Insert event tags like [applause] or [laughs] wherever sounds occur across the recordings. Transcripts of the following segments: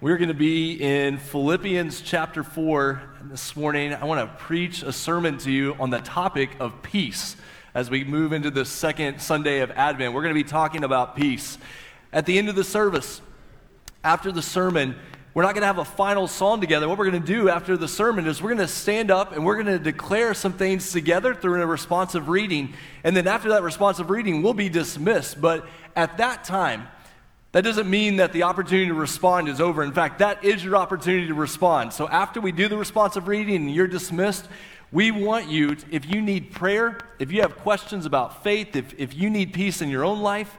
We're going to be in Philippians chapter 4 this morning. I want to preach a sermon to you on the topic of peace as we move into the second Sunday of Advent. We're going to be talking about peace. At the end of the service, after the sermon, we're not going to have a final song together. What we're going to do after the sermon is we're going to stand up and we're going to declare some things together through a responsive reading. And then after that responsive reading, we'll be dismissed. But at that time, that doesn't mean that the opportunity to respond is over. In fact, that is your opportunity to respond. So after we do the responsive reading and you're dismissed, we want you, to, if you need prayer, if you have questions about faith, if, if you need peace in your own life,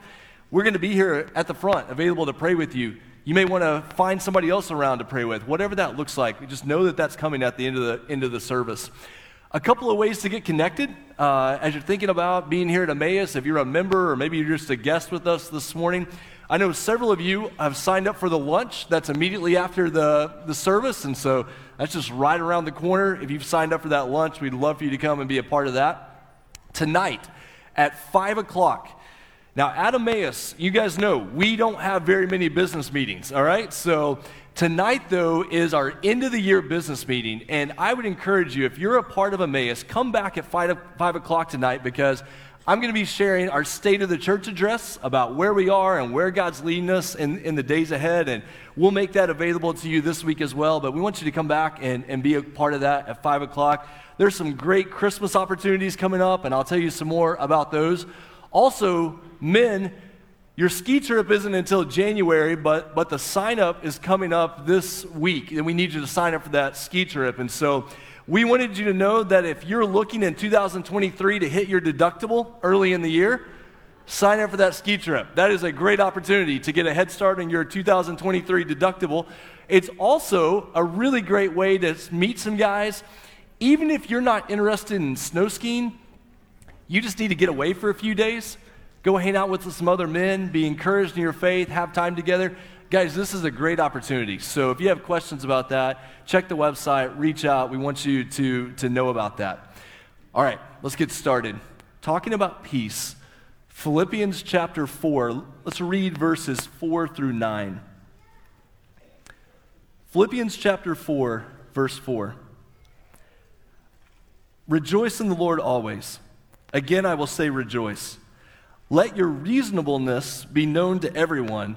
we're going to be here at the front available to pray with you. You may want to find somebody else around to pray with, whatever that looks like. Just know that that's coming at the end of the, end of the service. A couple of ways to get connected uh, as you're thinking about being here at Emmaus, if you're a member or maybe you're just a guest with us this morning. I know several of you have signed up for the lunch that's immediately after the, the service, and so that's just right around the corner. If you've signed up for that lunch, we'd love for you to come and be a part of that. Tonight at 5 o'clock, now at Emmaus, you guys know we don't have very many business meetings, all right? So tonight, though, is our end of the year business meeting, and I would encourage you, if you're a part of Emmaus, come back at 5, 5 o'clock tonight because I'm going to be sharing our State of the Church address about where we are and where God's leading us in, in the days ahead. And we'll make that available to you this week as well. But we want you to come back and, and be a part of that at 5 o'clock. There's some great Christmas opportunities coming up, and I'll tell you some more about those. Also, men, your ski trip isn't until January, but, but the sign up is coming up this week, and we need you to sign up for that ski trip. And so, we wanted you to know that if you're looking in 2023 to hit your deductible early in the year, sign up for that ski trip. That is a great opportunity to get a head start on your 2023 deductible. It's also a really great way to meet some guys. Even if you're not interested in snow skiing, you just need to get away for a few days. Go hang out with some other men, be encouraged in your faith, have time together. Guys, this is a great opportunity. So if you have questions about that, check the website, reach out. We want you to, to know about that. All right, let's get started. Talking about peace, Philippians chapter 4, let's read verses 4 through 9. Philippians chapter 4, verse 4. Rejoice in the Lord always. Again, I will say rejoice. Let your reasonableness be known to everyone.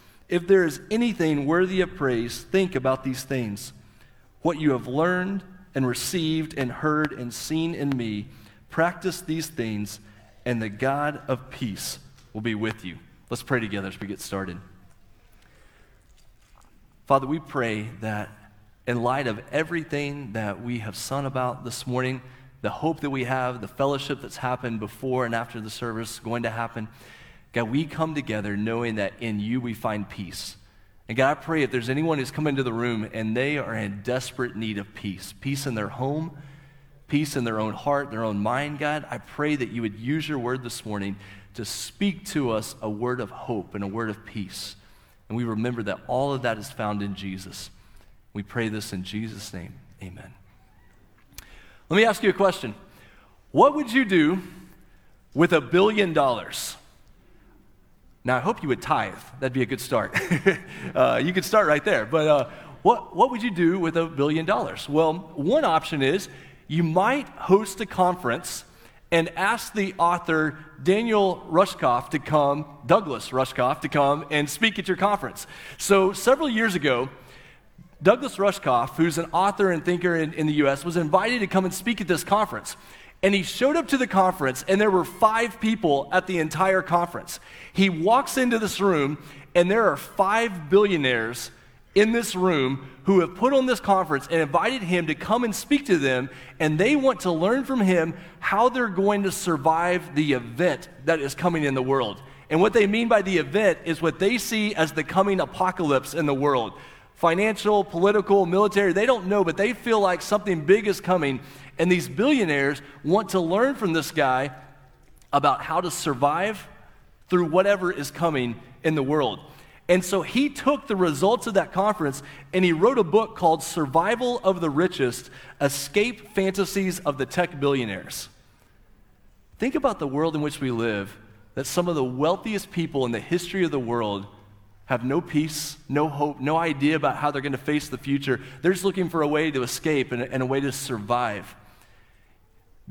if there is anything worthy of praise, think about these things. What you have learned and received and heard and seen in me, practice these things, and the God of peace will be with you. Let's pray together as we get started. Father, we pray that in light of everything that we have sung about this morning, the hope that we have, the fellowship that's happened before and after the service going to happen, God, we come together knowing that in you we find peace. And God, I pray if there's anyone who's come into the room and they are in desperate need of peace, peace in their home, peace in their own heart, their own mind, God, I pray that you would use your word this morning to speak to us a word of hope and a word of peace. And we remember that all of that is found in Jesus. We pray this in Jesus' name. Amen. Let me ask you a question. What would you do with a billion dollars? Now, I hope you would tithe. That'd be a good start. [laughs] uh, you could start right there. But uh, what, what would you do with a billion dollars? Well, one option is you might host a conference and ask the author Daniel Rushkoff to come, Douglas Rushkoff, to come and speak at your conference. So, several years ago, Douglas Rushkoff, who's an author and thinker in, in the U.S., was invited to come and speak at this conference. And he showed up to the conference, and there were five people at the entire conference. He walks into this room, and there are five billionaires in this room who have put on this conference and invited him to come and speak to them, and they want to learn from him how they're going to survive the event that is coming in the world. And what they mean by the event is what they see as the coming apocalypse in the world financial, political, military, they don't know, but they feel like something big is coming. And these billionaires want to learn from this guy about how to survive through whatever is coming in the world. And so he took the results of that conference and he wrote a book called Survival of the Richest Escape Fantasies of the Tech Billionaires. Think about the world in which we live that some of the wealthiest people in the history of the world have no peace, no hope, no idea about how they're going to face the future. They're just looking for a way to escape and, and a way to survive.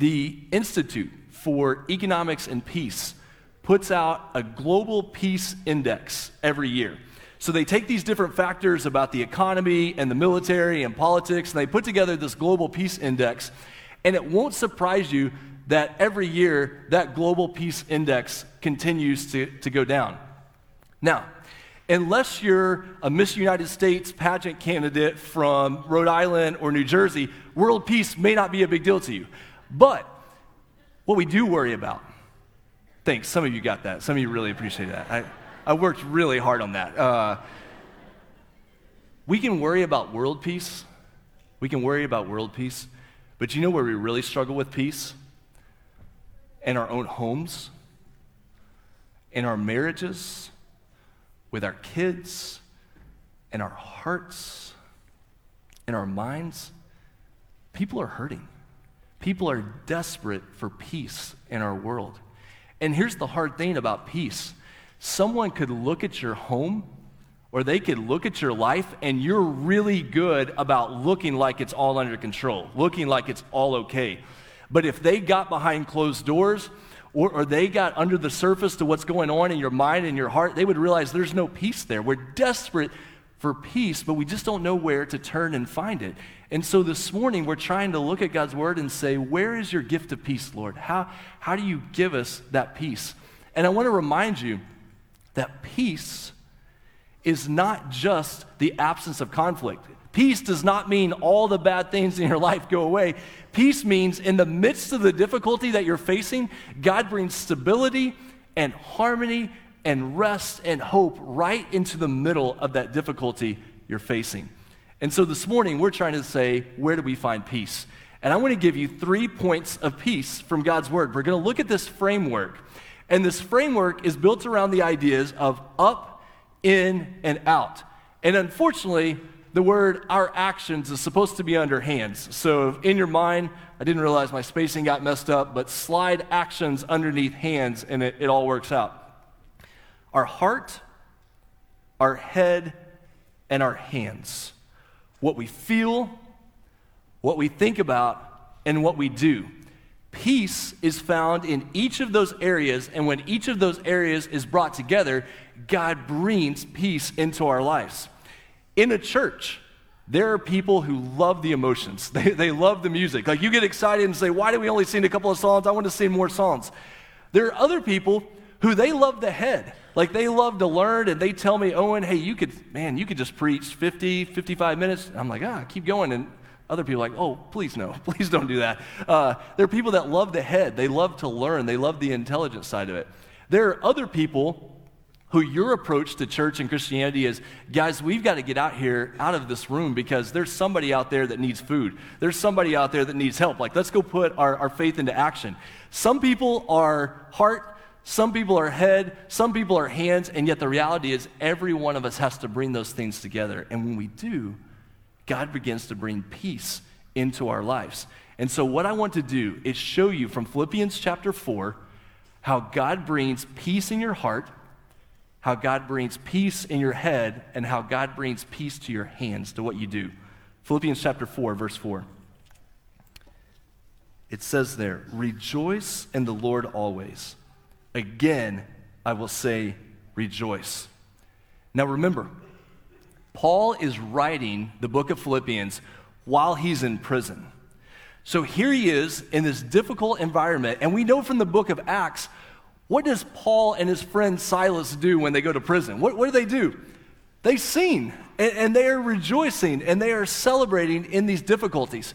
The Institute for Economics and Peace puts out a global peace index every year. So they take these different factors about the economy and the military and politics, and they put together this global peace index. And it won't surprise you that every year that global peace index continues to, to go down. Now, unless you're a Miss United States pageant candidate from Rhode Island or New Jersey, world peace may not be a big deal to you. But what we do worry about, thanks, some of you got that. Some of you really appreciate that. I, I worked really hard on that. Uh, we can worry about world peace. We can worry about world peace. But you know where we really struggle with peace? in our own homes, in our marriages, with our kids, in our hearts, in our minds. People are hurting. People are desperate for peace in our world. And here's the hard thing about peace someone could look at your home or they could look at your life and you're really good about looking like it's all under control, looking like it's all okay. But if they got behind closed doors, or, or, they got under the surface to what's going on in your mind and your heart, they would realize there's no peace there. We're desperate for peace, but we just don't know where to turn and find it. And so this morning, we're trying to look at God's word and say, Where is your gift of peace, Lord? How, how do you give us that peace? And I want to remind you that peace is not just the absence of conflict. Peace does not mean all the bad things in your life go away. Peace means in the midst of the difficulty that you're facing, God brings stability and harmony and rest and hope right into the middle of that difficulty you're facing. And so this morning, we're trying to say, where do we find peace? And I want to give you three points of peace from God's Word. We're going to look at this framework. And this framework is built around the ideas of up, in, and out. And unfortunately, the word our actions is supposed to be under hands. So in your mind, I didn't realize my spacing got messed up, but slide actions underneath hands and it, it all works out. Our heart, our head, and our hands. What we feel, what we think about, and what we do. Peace is found in each of those areas, and when each of those areas is brought together, God brings peace into our lives. In a church, there are people who love the emotions. [laughs] They, they love the music. Like you get excited and say, Why did we only sing a couple of songs? I want to sing more songs. There are other people who they love the head. Like they love to learn and they tell me, Owen, hey, you could, man, you could just preach 50, 55 minutes. I'm like, ah, keep going. And other people like, oh, please no, [laughs] please don't do that. Uh, there are people that love the head. They love to learn. They love the intelligence side of it. There are other people who your approach to church and Christianity is, guys, we've got to get out here, out of this room, because there's somebody out there that needs food. There's somebody out there that needs help. Like, let's go put our, our faith into action. Some people are heart, some people are head, some people are hands, and yet the reality is every one of us has to bring those things together. And when we do, God begins to bring peace into our lives. And so, what I want to do is show you from Philippians chapter 4 how God brings peace in your heart how God brings peace in your head and how God brings peace to your hands, to what you do. Philippians chapter 4, verse 4. It says there, Rejoice in the Lord always. Again, I will say, Rejoice. Now remember, Paul is writing the book of Philippians while he's in prison. So here he is in this difficult environment, and we know from the book of Acts what does Paul and his friend Silas do when they go to prison? What, what do they do? They sing and, and they are rejoicing and they are celebrating in these difficulties.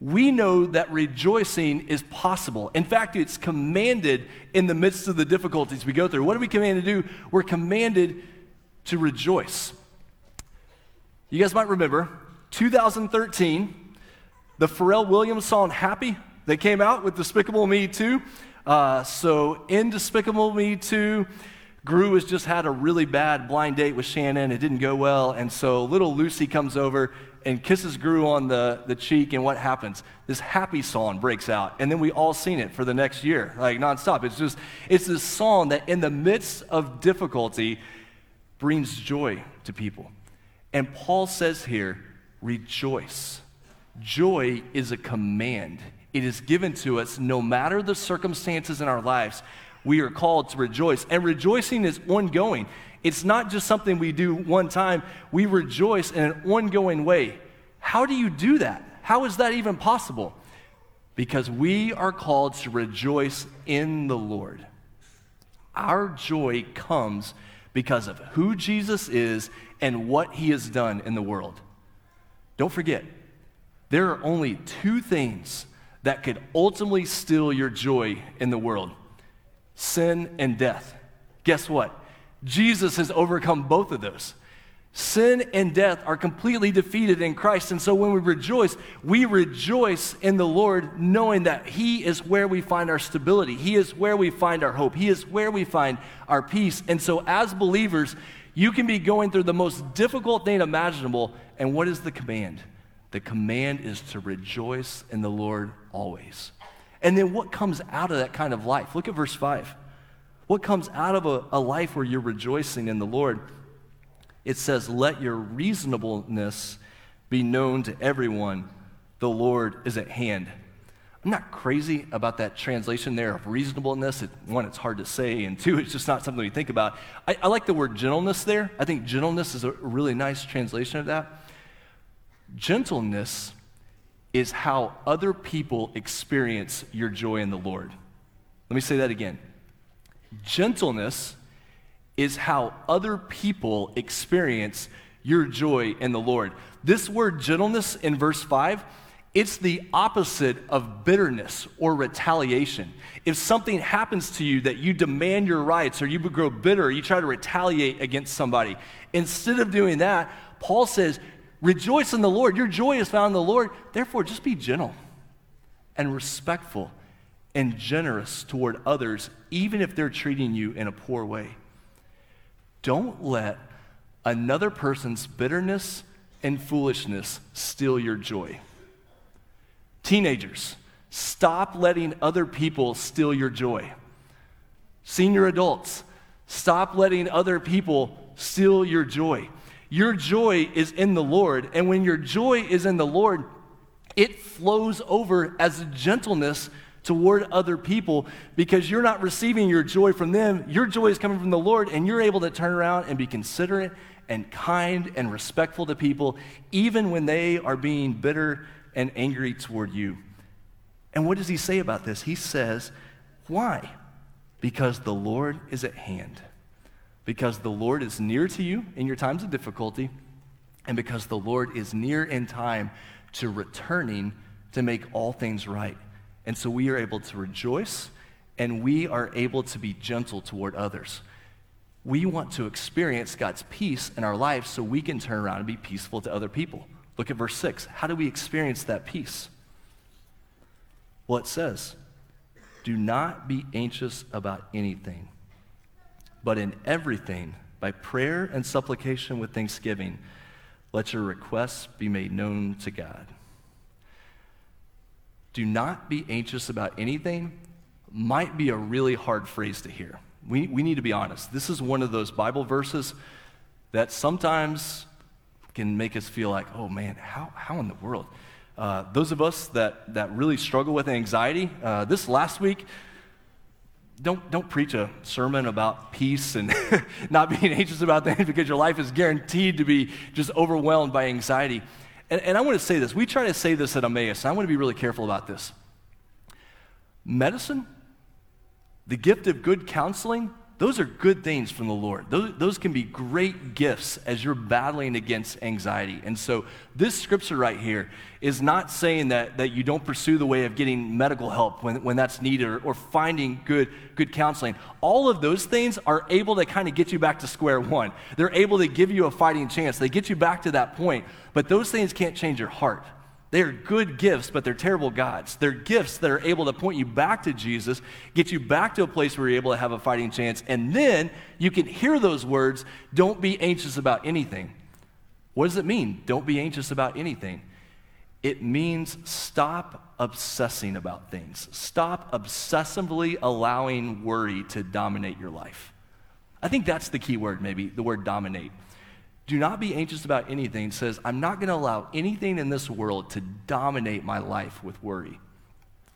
We know that rejoicing is possible. In fact, it's commanded in the midst of the difficulties we go through. What are we commanded to do? We're commanded to rejoice. You guys might remember 2013, the Pharrell Williams song Happy, they came out with Despicable Me 2. Uh, so in Despicable Me 2, Gru has just had a really bad blind date with Shannon. It didn't go well. And so little Lucy comes over and kisses Gru on the, the cheek. And what happens? This happy song breaks out. And then we all sing it for the next year, like nonstop. It's just, it's this song that in the midst of difficulty brings joy to people. And Paul says here, rejoice. Joy is a command. It is given to us no matter the circumstances in our lives. We are called to rejoice. And rejoicing is ongoing. It's not just something we do one time, we rejoice in an ongoing way. How do you do that? How is that even possible? Because we are called to rejoice in the Lord. Our joy comes because of who Jesus is and what he has done in the world. Don't forget, there are only two things that could ultimately steal your joy in the world sin and death. Guess what? Jesus has overcome both of those. Sin and death are completely defeated in Christ. And so when we rejoice, we rejoice in the Lord, knowing that He is where we find our stability. He is where we find our hope. He is where we find our peace. And so as believers, you can be going through the most difficult thing imaginable. And what is the command? The command is to rejoice in the Lord always. And then what comes out of that kind of life? Look at verse 5. What comes out of a, a life where you're rejoicing in the Lord? It says, Let your reasonableness be known to everyone. The Lord is at hand. I'm not crazy about that translation there of reasonableness. It, one, it's hard to say, and two, it's just not something we think about. I, I like the word gentleness there. I think gentleness is a really nice translation of that. Gentleness is how other people experience your joy in the Lord. Let me say that again. Gentleness is how other people experience your joy in the Lord. This word gentleness in verse 5, it's the opposite of bitterness or retaliation. If something happens to you that you demand your rights or you grow bitter, you try to retaliate against somebody, instead of doing that, Paul says Rejoice in the Lord. Your joy is found in the Lord. Therefore, just be gentle and respectful and generous toward others, even if they're treating you in a poor way. Don't let another person's bitterness and foolishness steal your joy. Teenagers, stop letting other people steal your joy. Senior adults, stop letting other people steal your joy. Your joy is in the Lord. And when your joy is in the Lord, it flows over as gentleness toward other people because you're not receiving your joy from them. Your joy is coming from the Lord, and you're able to turn around and be considerate and kind and respectful to people, even when they are being bitter and angry toward you. And what does he say about this? He says, Why? Because the Lord is at hand because the Lord is near to you in your times of difficulty, and because the Lord is near in time to returning to make all things right. And so we are able to rejoice and we are able to be gentle toward others. We want to experience God's peace in our lives so we can turn around and be peaceful to other people. Look at verse 6. How do we experience that peace? Well, it says, Do not be anxious about anything but in everything, by prayer and supplication with thanksgiving, let your requests be made known to God. Do not be anxious about anything might be a really hard phrase to hear. We, we need to be honest. This is one of those Bible verses that sometimes can make us feel like, oh man, how, how in the world? Uh, those of us that, that really struggle with anxiety, uh, this last week, don't, don't preach a sermon about peace and [laughs] not being anxious about things because your life is guaranteed to be just overwhelmed by anxiety. And, and I want to say this. We try to say this at Emmaus, and I want to be really careful about this. Medicine, the gift of good counseling, those are good things from the Lord. Those, those can be great gifts as you're battling against anxiety. And so, this scripture right here is not saying that, that you don't pursue the way of getting medical help when, when that's needed or, or finding good, good counseling. All of those things are able to kind of get you back to square one. They're able to give you a fighting chance, they get you back to that point. But those things can't change your heart. They're good gifts, but they're terrible gods. They're gifts that are able to point you back to Jesus, get you back to a place where you're able to have a fighting chance, and then you can hear those words don't be anxious about anything. What does it mean? Don't be anxious about anything. It means stop obsessing about things. Stop obsessively allowing worry to dominate your life. I think that's the key word, maybe, the word dominate do not be anxious about anything says, I'm not going to allow anything in this world to dominate my life with worry.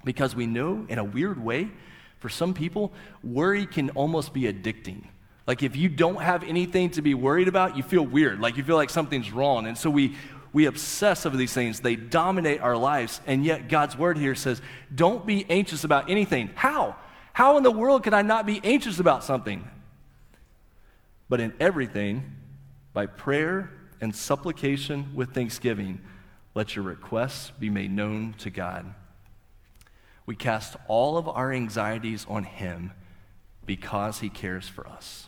Because we know, in a weird way, for some people, worry can almost be addicting. Like if you don't have anything to be worried about, you feel weird, like you feel like something's wrong. And so we, we obsess over these things. They dominate our lives. And yet God's word here says, don't be anxious about anything. How? How in the world can I not be anxious about something? But in everything, by prayer and supplication with thanksgiving, let your requests be made known to God. We cast all of our anxieties on Him because He cares for us.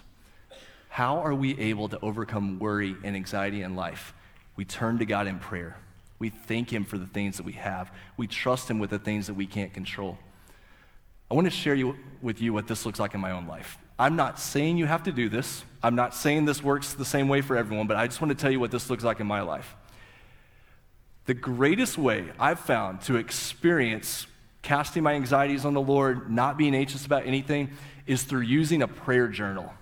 How are we able to overcome worry and anxiety in life? We turn to God in prayer. We thank Him for the things that we have. We trust Him with the things that we can't control. I want to share you, with you what this looks like in my own life. I'm not saying you have to do this. I'm not saying this works the same way for everyone, but I just want to tell you what this looks like in my life. The greatest way I've found to experience casting my anxieties on the Lord, not being anxious about anything, is through using a prayer journal,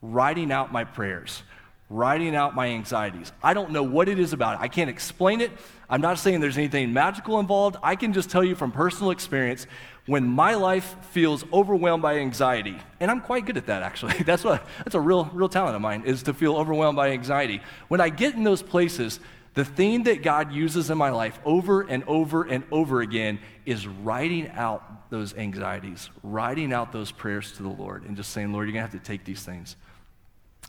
writing out my prayers, writing out my anxieties. I don't know what it is about it. I can't explain it. I'm not saying there's anything magical involved. I can just tell you from personal experience when my life feels overwhelmed by anxiety, and I'm quite good at that actually. [laughs] That's what that's a real real talent of mine is to feel overwhelmed by anxiety. When I get in those places, the thing that God uses in my life over and over and over again is writing out those anxieties, writing out those prayers to the Lord, and just saying, Lord, you're gonna have to take these things.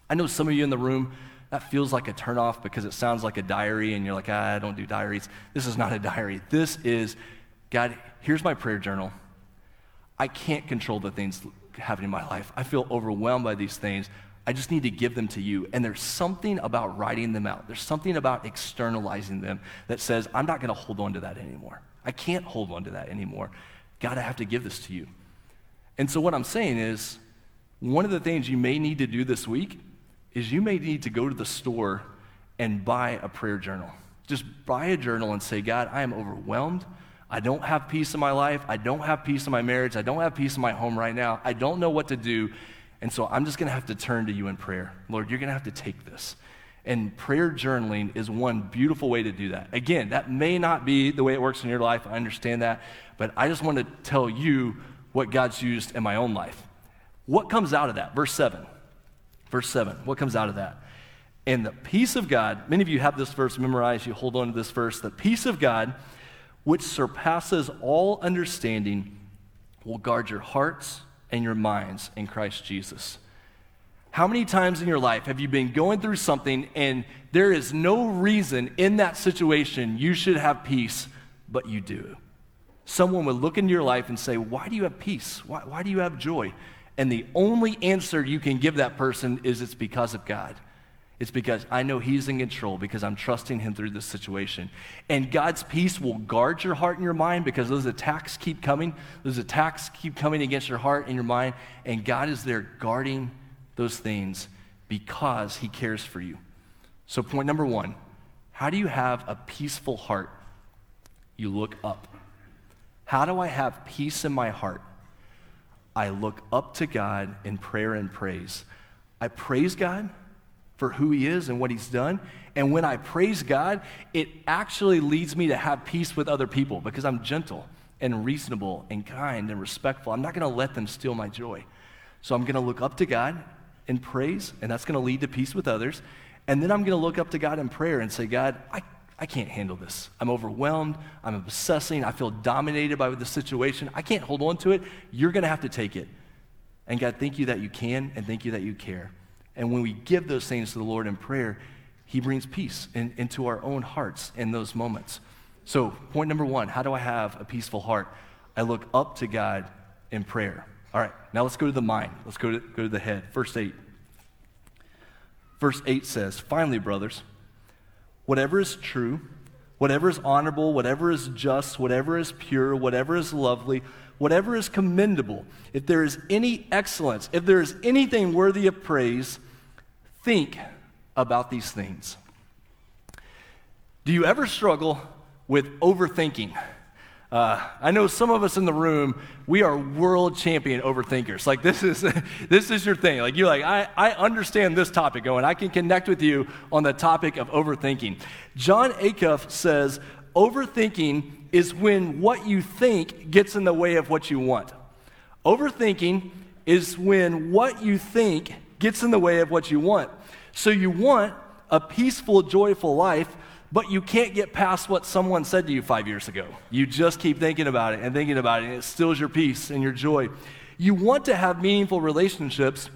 I know some of you in the room that feels like a turnoff because it sounds like a diary, and you're like, ah, I don't do diaries. This is not a diary. This is, God, here's my prayer journal. I can't control the things happening in my life. I feel overwhelmed by these things. I just need to give them to you. And there's something about writing them out. There's something about externalizing them that says, I'm not going to hold on to that anymore. I can't hold on to that anymore. God, I have to give this to you. And so, what I'm saying is, one of the things you may need to do this week is you may need to go to the store and buy a prayer journal. Just buy a journal and say, God, I am overwhelmed. I don't have peace in my life. I don't have peace in my marriage. I don't have peace in my home right now. I don't know what to do. And so I'm just going to have to turn to you in prayer. Lord, you're going to have to take this. And prayer journaling is one beautiful way to do that. Again, that may not be the way it works in your life. I understand that. But I just want to tell you what God's used in my own life. What comes out of that? Verse 7. Verse 7. What comes out of that? And the peace of God, many of you have this verse memorized, you hold on to this verse. The peace of God which surpasses all understanding, will guard your hearts and your minds in Christ Jesus. How many times in your life have you been going through something and there is no reason in that situation you should have peace, but you do? Someone would look into your life and say, Why do you have peace? Why, why do you have joy? And the only answer you can give that person is it's because of God. It's because I know He's in control because I'm trusting Him through this situation. And God's peace will guard your heart and your mind because those attacks keep coming. Those attacks keep coming against your heart and your mind. And God is there guarding those things because He cares for you. So, point number one how do you have a peaceful heart? You look up. How do I have peace in my heart? I look up to God in prayer and praise. I praise God for who he is and what he's done. And when I praise God, it actually leads me to have peace with other people because I'm gentle and reasonable and kind and respectful. I'm not going to let them steal my joy. So I'm going to look up to God in praise, and that's going to lead to peace with others. And then I'm going to look up to God in prayer and say, God, I, I can't handle this. I'm overwhelmed. I'm obsessing. I feel dominated by the situation. I can't hold on to it. You're going to have to take it. And God, thank you that you can and thank you that you care. And when we give those things to the Lord in prayer, He brings peace in, into our own hearts in those moments. So, point number one how do I have a peaceful heart? I look up to God in prayer. All right, now let's go to the mind. Let's go to, go to the head. Verse 8. Verse 8 says, Finally, brothers, whatever is true, whatever is honorable, whatever is just, whatever is pure, whatever is lovely, whatever is commendable, if there is any excellence, if there is anything worthy of praise, think about these things. Do you ever struggle with overthinking? Uh, I know some of us in the room, we are world champion overthinkers. Like this is [laughs] this is your thing. Like you're like, I, I understand this topic, going, I can connect with you on the topic of overthinking. Jon Acuff says, overthinking is when what you think gets in the way of what you want. Overthinking is when what you think gets in the way of what you want. So you want a peaceful, joyful life, but you can't get past what someone said to you five years ago. You just keep thinking about it and thinking about it, and it steals your peace and your joy. You want to have meaningful relationships,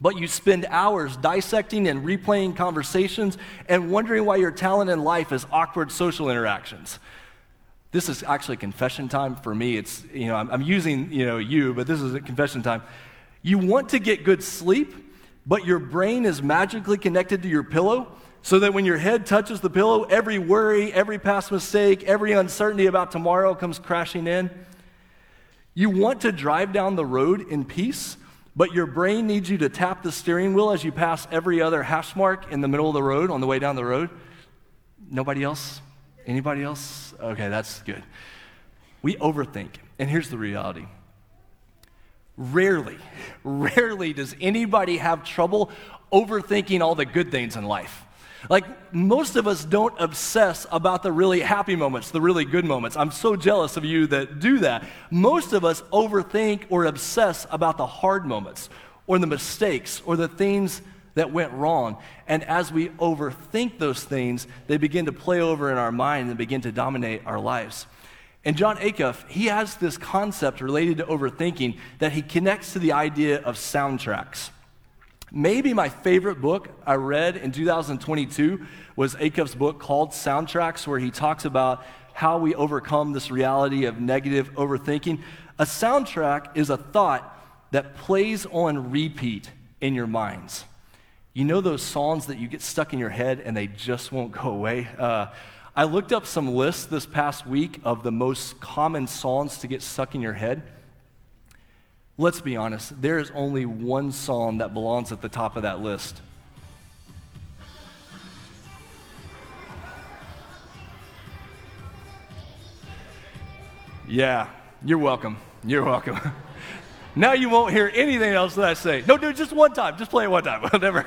but you spend hours dissecting and replaying conversations and wondering why your talent in life is awkward social interactions. This is actually confession time for me. It's, you know, I'm, I'm using, you know, you, but this is a confession time. You want to get good sleep, but your brain is magically connected to your pillow so that when your head touches the pillow, every worry, every past mistake, every uncertainty about tomorrow comes crashing in. You want to drive down the road in peace, but your brain needs you to tap the steering wheel as you pass every other hash mark in the middle of the road on the way down the road. Nobody else? Anybody else? Okay, that's good. We overthink. And here's the reality rarely, [laughs] rarely does anybody have trouble overthinking all the good things in life. Like, most of us don't obsess about the really happy moments, the really good moments. I'm so jealous of you that do that. Most of us overthink or obsess about the hard moments or the mistakes or the things that went wrong. And as we overthink those things, they begin to play over in our mind and begin to dominate our lives. And Jon Acuff, he has this concept related to overthinking that he connects to the idea of soundtracks. Maybe my favorite book I read in 2022 was Acuff's book called Soundtracks, where he talks about how we overcome this reality of negative overthinking. A soundtrack is a thought that plays on repeat in your minds. You know those songs that you get stuck in your head and they just won't go away? Uh, I looked up some lists this past week of the most common songs to get stuck in your head. Let's be honest, there is only one song that belongs at the top of that list. Yeah, you're welcome. You're welcome. [laughs] now you won't hear anything else that I say. No, dude, just one time. Just play it one time. [laughs] We'll never,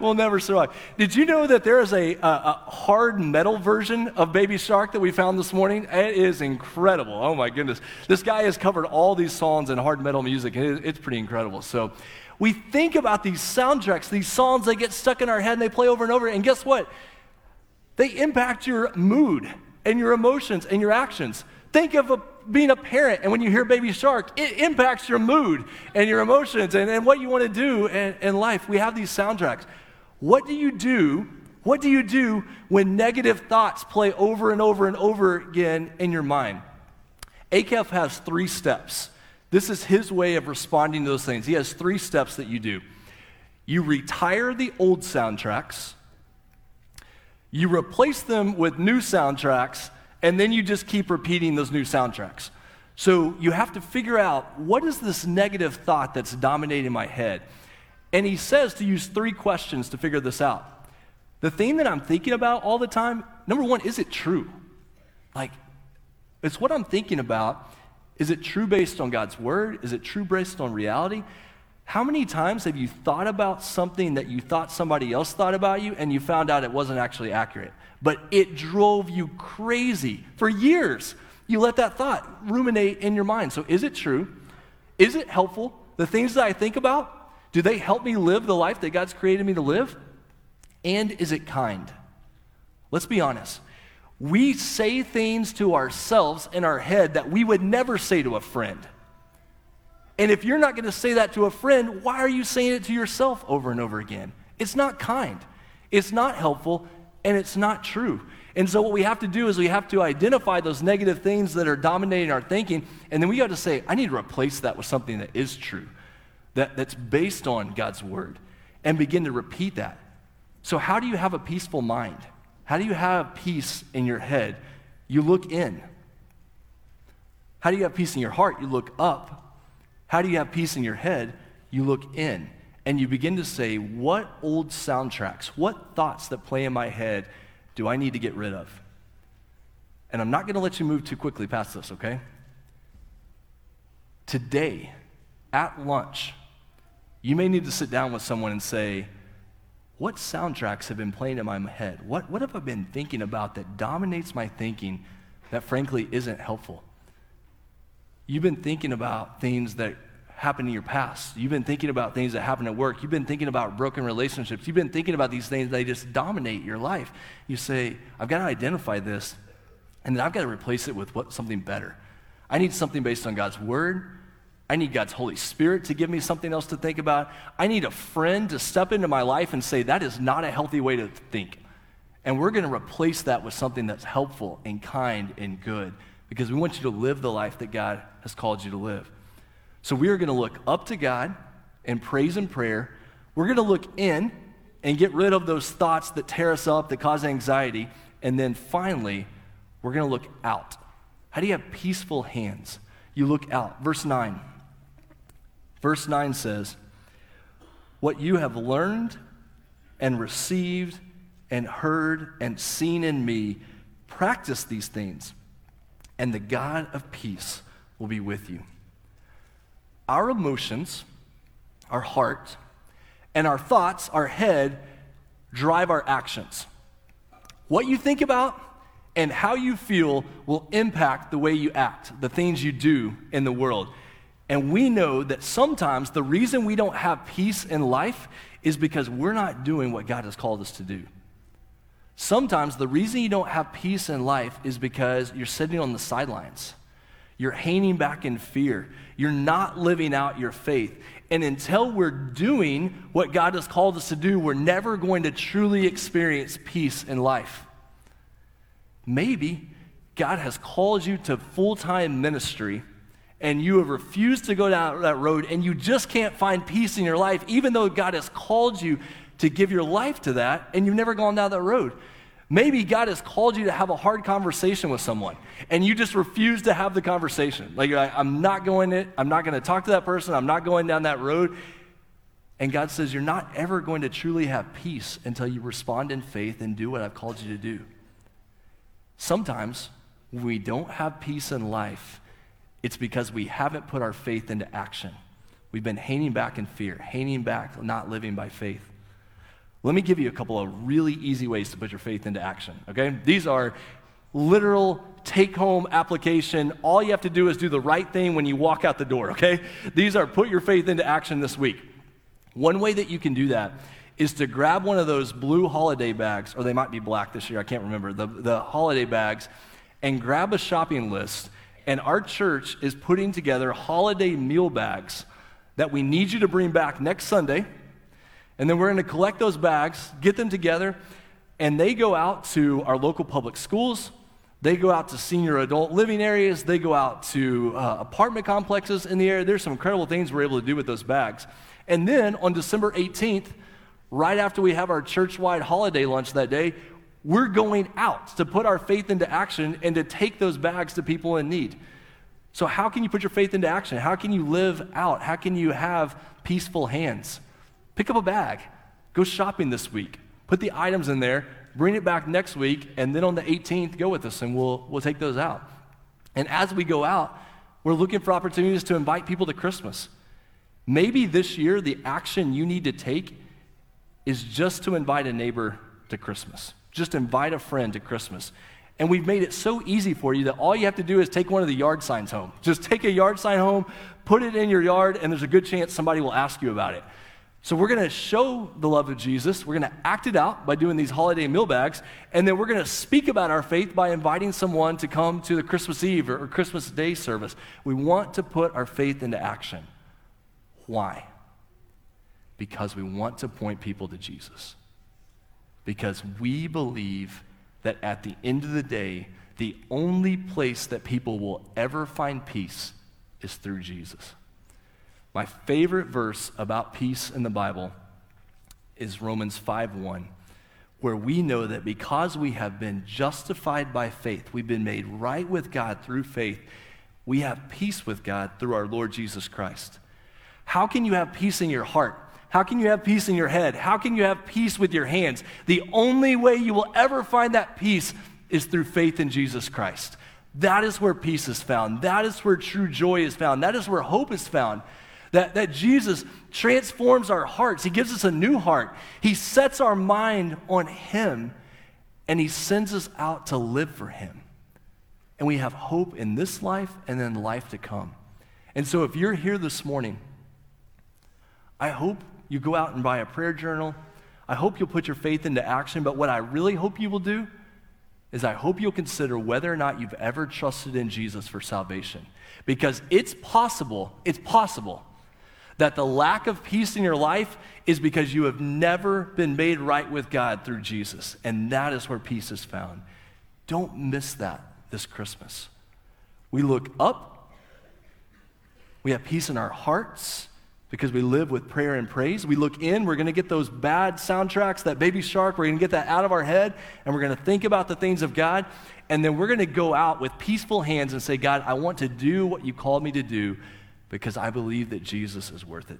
we'll never survive. Did you know that there is a, a, a, hard metal version of Baby Shark that we found this morning? It is incredible. Oh my goodness. This guy has covered all these songs in hard metal music, and it, it's pretty incredible. So we think about these soundtracks, these songs, they get stuck in our head and they play over and over. And guess what? They impact your mood and your emotions and your actions. Think of a, being a parent, and when you hear Baby Shark, it impacts your mood and your emotions and, and what you want to do in, in life. We have these soundtracks. What do you do? What do you do when negative thoughts play over and over and over again in your mind? Acuff has three steps. This is his way of responding to those things. He has three steps that you do. You retire the old soundtracks, you replace them with new soundtracks, and then you just keep repeating those new soundtracks. So you have to figure out what is this negative thought that's dominating my head? And he says to use three questions to figure this out. The thing that I'm thinking about all the time, number one, is it true? Like, it's what I'm thinking about. Is it true based on God's word? Is it true based on reality? How many times have you thought about something that you thought somebody else thought about you and you found out it wasn't actually accurate? but it drove you crazy for years. You let that thought ruminate in your mind. So, is it true? Is it helpful? The things that I think about, do they help me live the life that God's created me to live? And is it kind? Let's be honest. We say things to ourselves in our head that we would never say to a friend. And if you're not going to say that to a friend, why are you saying it to yourself over and over again? It's not kind, it's not helpful, and it's not true. And so, what we have to do is we have to identify those negative things that are dominating our thinking, and then we got to say, I need to replace that with something that is true, that, that's based on God's word, and begin to repeat that. So, how do you have a peaceful mind? How do you have peace in your head? You look in. How do you have peace in your heart? You look up. How do you have peace in your head? You look in. And you begin to say, What old soundtracks, what thoughts that play in my head do I need to get rid of? And I'm not going to let you move too quickly past this, okay? Today, at lunch, you may need to sit down with someone and say, What soundtracks have been playing in my head? What, what have I been thinking about that dominates my thinking that frankly isn't helpful? You've been thinking about things that happened in your past. You've been thinking about things that happened at work. You've been thinking about broken relationships. You've been thinking about these things, they just dominate your life. You say, I've got to identify this, and then I've got to replace it with what, something better. I need something based on God's word. I need God's Holy Spirit to give me something else to think about. I need a friend to step into my life and say, that is not a healthy way to think. And we're going to replace that with something that's helpful and kind and good because we want you to live the life that God has called you to live. So we are going to look up to God in praise and prayer. We're going to look in and get rid of those thoughts that tear us up, that cause anxiety. And then finally, we're going to look out. How do you have peaceful hands? You look out. Verse 9. Verse 9 says, What you have learned and received and heard and seen in me, practice these things and the God of peace will be with you. Our emotions, our heart, and our thoughts, our head, drive our actions. What you think about and how you feel will impact the way you act, the things you do in the world. And we know that sometimes the reason we don't have peace in life is because we're not doing what God has called us to do. Sometimes the reason you don't have peace in life is because you're sitting on the sidelines. You're hanging back in fear. You're not living out your faith. And until we're doing what God has called us to do, we're never going to truly experience peace in life. Maybe God has called you to full time ministry and you have refused to go down that road and you just can't find peace in your life, even though God has called you to give your life to that, and you've never gone down that road. Maybe God has called you to have a hard conversation with someone, and you just refuse to have the conversation. Like, like I'm not going it. I'm not going to talk to that person. I'm not going down that road. And God says, You're not ever going to truly have peace until you respond in faith and do what I've called you to do. Sometimes we don't have peace in life, it's because we haven't put our faith into action. We've been hanging back in fear, hanging back, not living by faith. Let me give you a couple of really easy ways to put your faith into action, okay? These are literal take home application. All you have to do is do the right thing when you walk out the door, okay? These are put your faith into action this week. One way that you can do that is to grab one of those blue holiday bags, or they might be black this year, I can't remember, the, the holiday bags, and grab a shopping list. And our church is putting together holiday meal bags that we need you to bring back next Sunday and then we're going to collect those bags, get them together, and they go out to our local public schools. They go out to senior adult living areas. They go out to uh, apartment complexes in the area. There's some incredible things we're able to do with those bags. And then on December 18th, right after we have our church wide holiday lunch that day, we're going out to put our faith into action and to take those bags to people in need. So, how can you put your faith into action? How can you live out? How can you have peaceful hands? Pick up a bag, go shopping this week, put the items in there, bring it back next week, and then on the 18th, go with us and we'll, we'll take those out. And as we go out, we're looking for opportunities to invite people to Christmas. Maybe this year, the action you need to take is just to invite a neighbor to Christmas. Just invite a friend to Christmas. And we've made it so easy for you that all you have to do is take one of the yard signs home. Just take a yard sign home, put it in your yard, and there's a good chance somebody will ask you about it. So we're going to show the love of Jesus. We're going to act it out by doing these holiday meal bags. And then we're going to speak about our faith by inviting someone to come to the Christmas Eve or, Christmas Day service. We want to put our faith into action. Why? Because we want to point people to Jesus. Because we believe that at the end of the day, the only place that people will ever find peace is through Jesus. My favorite verse about peace in the Bible is Romans 5:1, where we know that because we have been justified by faith, we've been made right with God through faith, we have peace with God through our Lord Jesus Christ. How can you have peace in your heart? How can you have peace in your head? How can you have peace with your hands? The only way you will ever find that peace is through faith in Jesus Christ. That is where peace is found. That is where true joy is found. That is where hope is found. That, that Jesus transforms our hearts. He gives us a new heart. He sets our mind on Him, and He sends us out to live for Him. And we have hope in this life and then life to come. And so if you're here this morning, I hope you go out and buy a prayer journal. I hope you'll put your faith into action. But what I really hope you will do is I hope you'll consider whether or not you've ever trusted in Jesus for salvation. Because it's possible, it's possible that the lack of peace in your life is because you have never been made right with God through Jesus. And that is where peace is found. Don't miss that this Christmas. We look up, we have peace in our hearts because we live with prayer and praise. We look in, we're going to get those bad soundtracks, that baby shark, we're going to get that out of our head, and we're going to think about the things of God. And then we're going to go out with peaceful hands and say, God, I want to do what you called me to do because I believe that Jesus is worth it.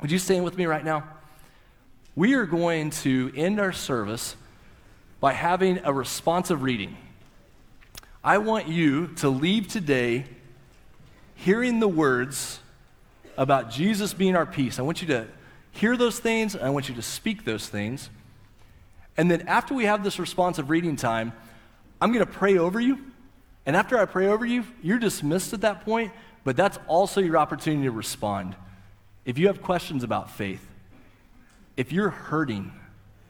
Would you stand with me right now? We are going to end our service by having a responsive reading. I want you to leave today hearing the words about Jesus being our peace. I want you to hear those things, I want you to speak those things. And then after we have this responsive reading time, I'm going to pray over you. And after I pray over you, you're dismissed at that point, but that's also your opportunity to respond. If you have questions about faith, if you're hurting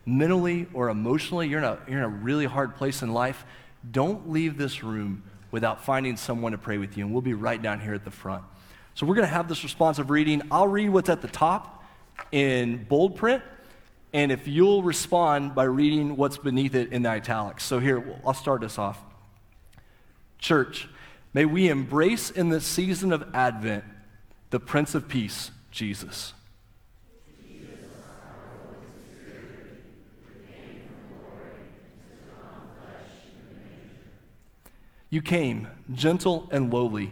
mentally or emotionally, you're in a, you're in a really hard place in life, don't leave this room without finding someone to pray with you. And we'll be right down here at the front. So we're going to have this responsive reading. I'll read what's at the top in bold print, and if you'll respond by reading what's beneath it in the italics. So here, I'll start us off. Church, may we embrace in this season of Advent the Prince of Peace, Jesus. You came gentle and lowly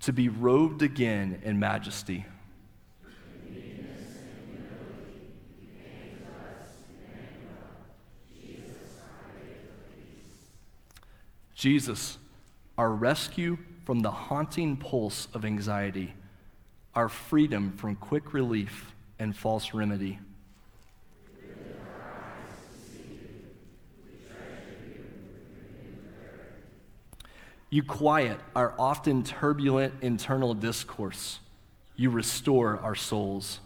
to be robed again in majesty. Jesus, our rescue from the haunting pulse of anxiety, our freedom from quick relief and false remedy. You quiet our often turbulent internal discourse. You restore our souls.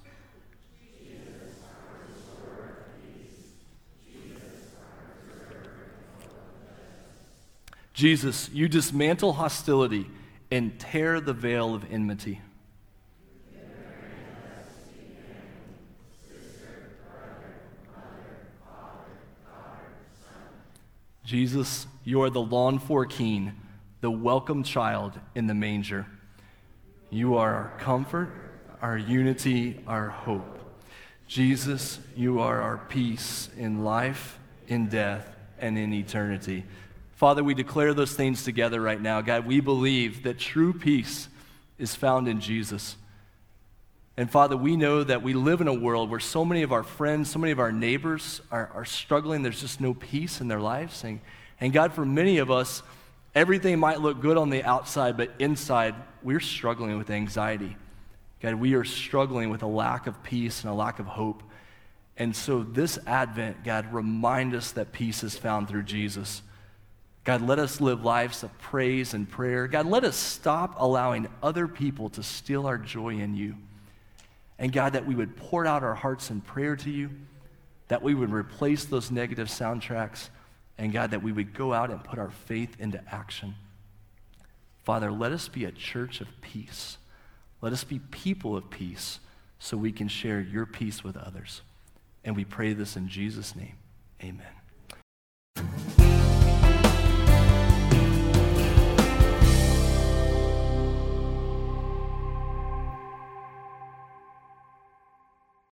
Jesus, you dismantle hostility and tear the veil of enmity. Jesus, you are the longed for the welcome child in the manger. You are our comfort, our unity, our hope. Jesus, you are our peace in life, in death, and in eternity. Father, we declare those things together right now. God, we believe that true peace is found in Jesus. And Father, we know that we live in a world where so many of our friends, so many of our neighbors are, are struggling. There's just no peace in their lives. And, and God, for many of us, Everything might look good on the outside, but inside, we're struggling with anxiety. God, we are struggling with a lack of peace and a lack of hope. And so, this Advent, God, remind us that peace is found through Jesus. God, let us live lives of praise and prayer. God, let us stop allowing other people to steal our joy in you. And God, that we would pour out our hearts in prayer to you, that we would replace those negative soundtracks and God, that we would go out and put our faith into action. Father, let us be a church of peace. Let us be people of peace so we can share your peace with others. And we pray this in Jesus' name. Amen.